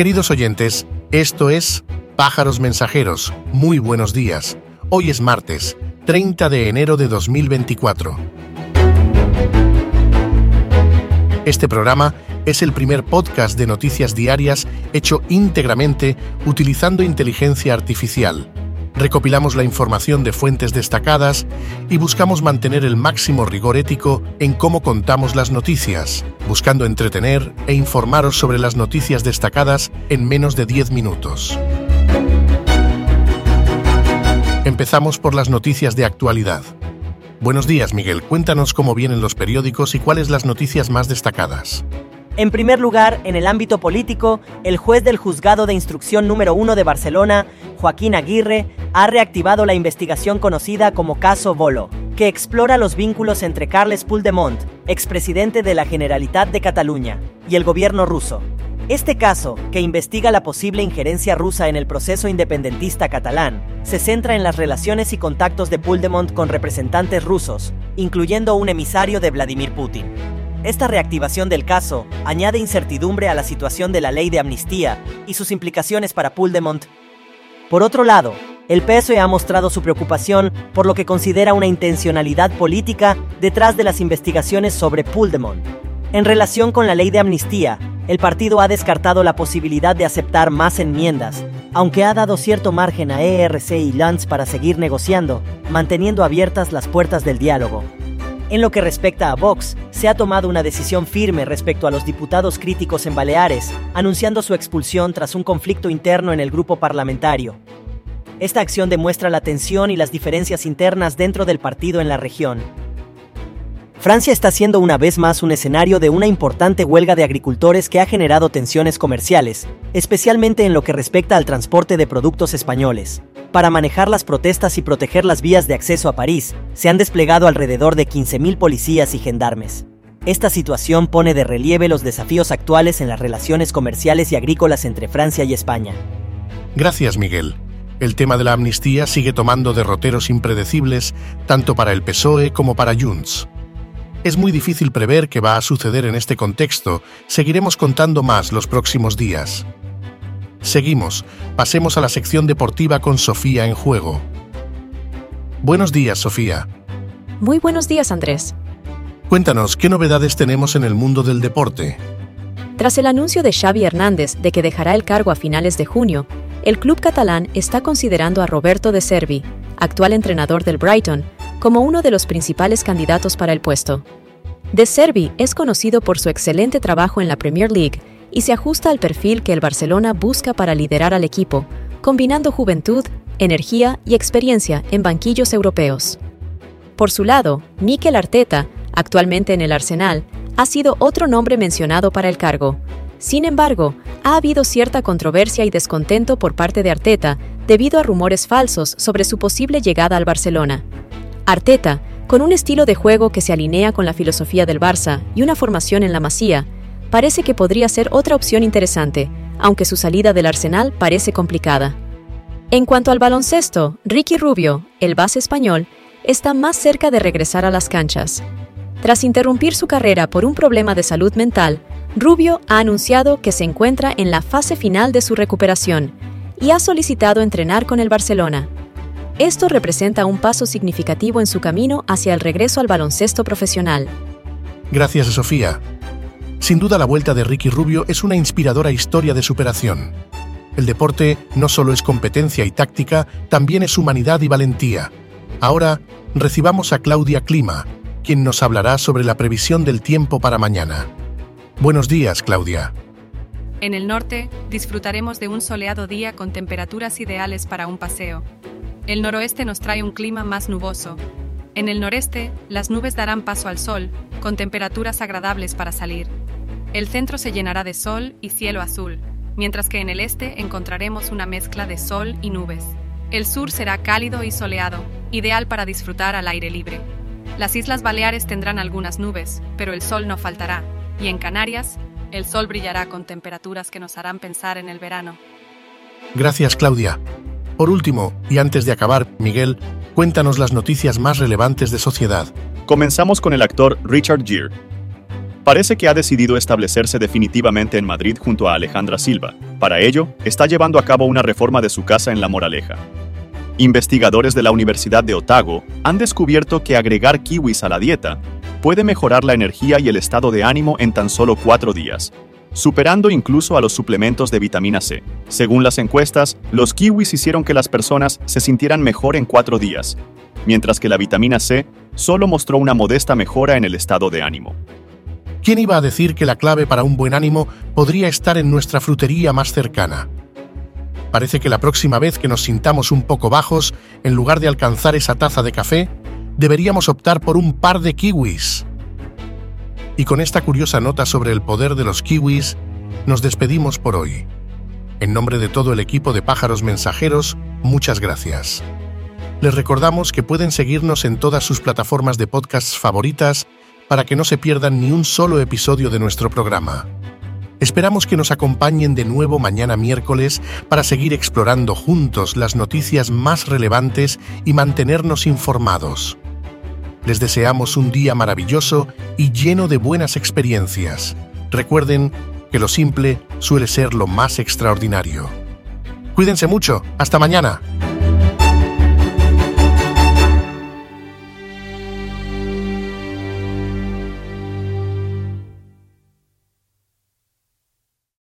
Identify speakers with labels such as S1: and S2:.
S1: Queridos oyentes, esto es Pájaros Mensajeros. Muy buenos días. Hoy es martes, 30 de enero de 2024. Este programa es el primer podcast de noticias diarias hecho íntegramente utilizando inteligencia artificial. Recopilamos la información de fuentes destacadas y buscamos mantener el máximo rigor ético en cómo contamos las noticias, buscando entretener e informaros sobre las noticias destacadas en menos de 10 minutos. Empezamos por las noticias de actualidad. Buenos días, Miguel. Cuéntanos cómo vienen los periódicos y cuáles las noticias más destacadas.
S2: En primer lugar, en el ámbito político, el juez del juzgado de instrucción número 1 de Barcelona, Joaquín Aguirre, ha reactivado la investigación conocida como Caso Bolo, que explora los vínculos entre Carles Puigdemont, expresidente de la Generalitat de Cataluña, y el gobierno ruso. Este caso, que investiga la posible injerencia rusa en el proceso independentista catalán, se centra en las relaciones y contactos de Puigdemont con representantes rusos, incluyendo un emisario de Vladimir Putin. Esta reactivación del caso añade incertidumbre a la situación de la ley de amnistía y sus implicaciones para Puigdemont. Por otro lado, el PSOE ha mostrado su preocupación por lo que considera una intencionalidad política detrás de las investigaciones sobre Puigdemont. En relación con la ley de amnistía, el partido ha descartado la posibilidad de aceptar más enmiendas, aunque ha dado cierto margen a ERC y Lanz para seguir negociando, manteniendo abiertas las puertas del diálogo. En lo que respecta a Vox, se ha tomado una decisión firme respecto a los diputados críticos en Baleares, anunciando su expulsión tras un conflicto interno en el grupo parlamentario. Esta acción demuestra la tensión y las diferencias internas dentro del partido en la región. Francia está siendo una vez más un escenario de una importante huelga de agricultores que ha generado tensiones comerciales, especialmente en lo que respecta al transporte de productos españoles. Para manejar las protestas y proteger las vías de acceso a París, se han desplegado alrededor de 15.000 policías y gendarmes. Esta situación pone de relieve los desafíos actuales en las relaciones comerciales y agrícolas entre Francia y España.
S1: Gracias, Miguel. El tema de la amnistía sigue tomando derroteros impredecibles tanto para el PSOE como para Junts. Es muy difícil prever qué va a suceder en este contexto. Seguiremos contando más los próximos días. Seguimos. Pasemos a la sección deportiva con Sofía en juego. Buenos días, Sofía.
S3: Muy buenos días, Andrés.
S1: Cuéntanos, ¿qué novedades tenemos en el mundo del deporte?
S3: Tras el anuncio de Xavi Hernández de que dejará el cargo a finales de junio, el club catalán está considerando a Roberto de Servi, actual entrenador del Brighton, como uno de los principales candidatos para el puesto. De Servi es conocido por su excelente trabajo en la Premier League y se ajusta al perfil que el Barcelona busca para liderar al equipo, combinando juventud, energía y experiencia en banquillos europeos. Por su lado, Mikel Arteta, actualmente en el Arsenal, ha sido otro nombre mencionado para el cargo. Sin embargo, ha habido cierta controversia y descontento por parte de Arteta debido a rumores falsos sobre su posible llegada al Barcelona. Arteta, con un estilo de juego que se alinea con la filosofía del Barça y una formación en la Masía, parece que podría ser otra opción interesante, aunque su salida del Arsenal parece complicada. En cuanto al baloncesto, Ricky Rubio, el base español, está más cerca de regresar a las canchas. Tras interrumpir su carrera por un problema de salud mental, Rubio ha anunciado que se encuentra en la fase final de su recuperación y ha solicitado entrenar con el Barcelona. Esto representa un paso significativo en su camino hacia el regreso al baloncesto profesional.
S1: Gracias, Sofía. Sin duda la vuelta de Ricky Rubio es una inspiradora historia de superación. El deporte no solo es competencia y táctica, también es humanidad y valentía. Ahora, recibamos a Claudia Clima, quien nos hablará sobre la previsión del tiempo para mañana. Buenos días, Claudia.
S4: En el norte, disfrutaremos de un soleado día con temperaturas ideales para un paseo. El noroeste nos trae un clima más nuboso. En el noreste, las nubes darán paso al sol, con temperaturas agradables para salir. El centro se llenará de sol y cielo azul, mientras que en el este encontraremos una mezcla de sol y nubes. El sur será cálido y soleado, ideal para disfrutar al aire libre. Las Islas Baleares tendrán algunas nubes, pero el sol no faltará, y en Canarias, el sol brillará con temperaturas que nos harán pensar en el verano.
S1: Gracias, Claudia. Por último, y antes de acabar, Miguel, cuéntanos las noticias más relevantes de sociedad.
S5: Comenzamos con el actor Richard Gere, Parece que ha decidido establecerse definitivamente en Madrid junto a Alejandra Silva. Para ello, está llevando a cabo una reforma de su casa en La Moraleja. Investigadores de la Universidad de Otago han descubierto que agregar kiwis a la dieta puede mejorar la energía y el estado de ánimo en tan solo cuatro días, superando incluso a los suplementos de vitamina C. Según las encuestas, los kiwis hicieron que las personas se sintieran mejor en cuatro días, mientras que la vitamina C solo mostró una modesta mejora en el estado de ánimo.
S1: ¿Quién iba a decir que la clave para un buen ánimo podría estar en nuestra frutería más cercana? Parece que la próxima vez que nos sintamos un poco bajos, en lugar de alcanzar esa taza de café, deberíamos optar por un par de kiwis. Y con esta curiosa nota sobre el poder de los kiwis, nos despedimos por hoy. En nombre de todo el equipo de pájaros mensajeros, muchas gracias. Les recordamos que pueden seguirnos en todas sus plataformas de podcasts favoritas para que no se pierdan ni un solo episodio de nuestro programa. Esperamos que nos acompañen de nuevo mañana miércoles para seguir explorando juntos las noticias más relevantes y mantenernos informados. Les deseamos un día maravilloso y lleno de buenas experiencias. Recuerden que lo simple suele ser lo más extraordinario. Cuídense mucho. Hasta mañana.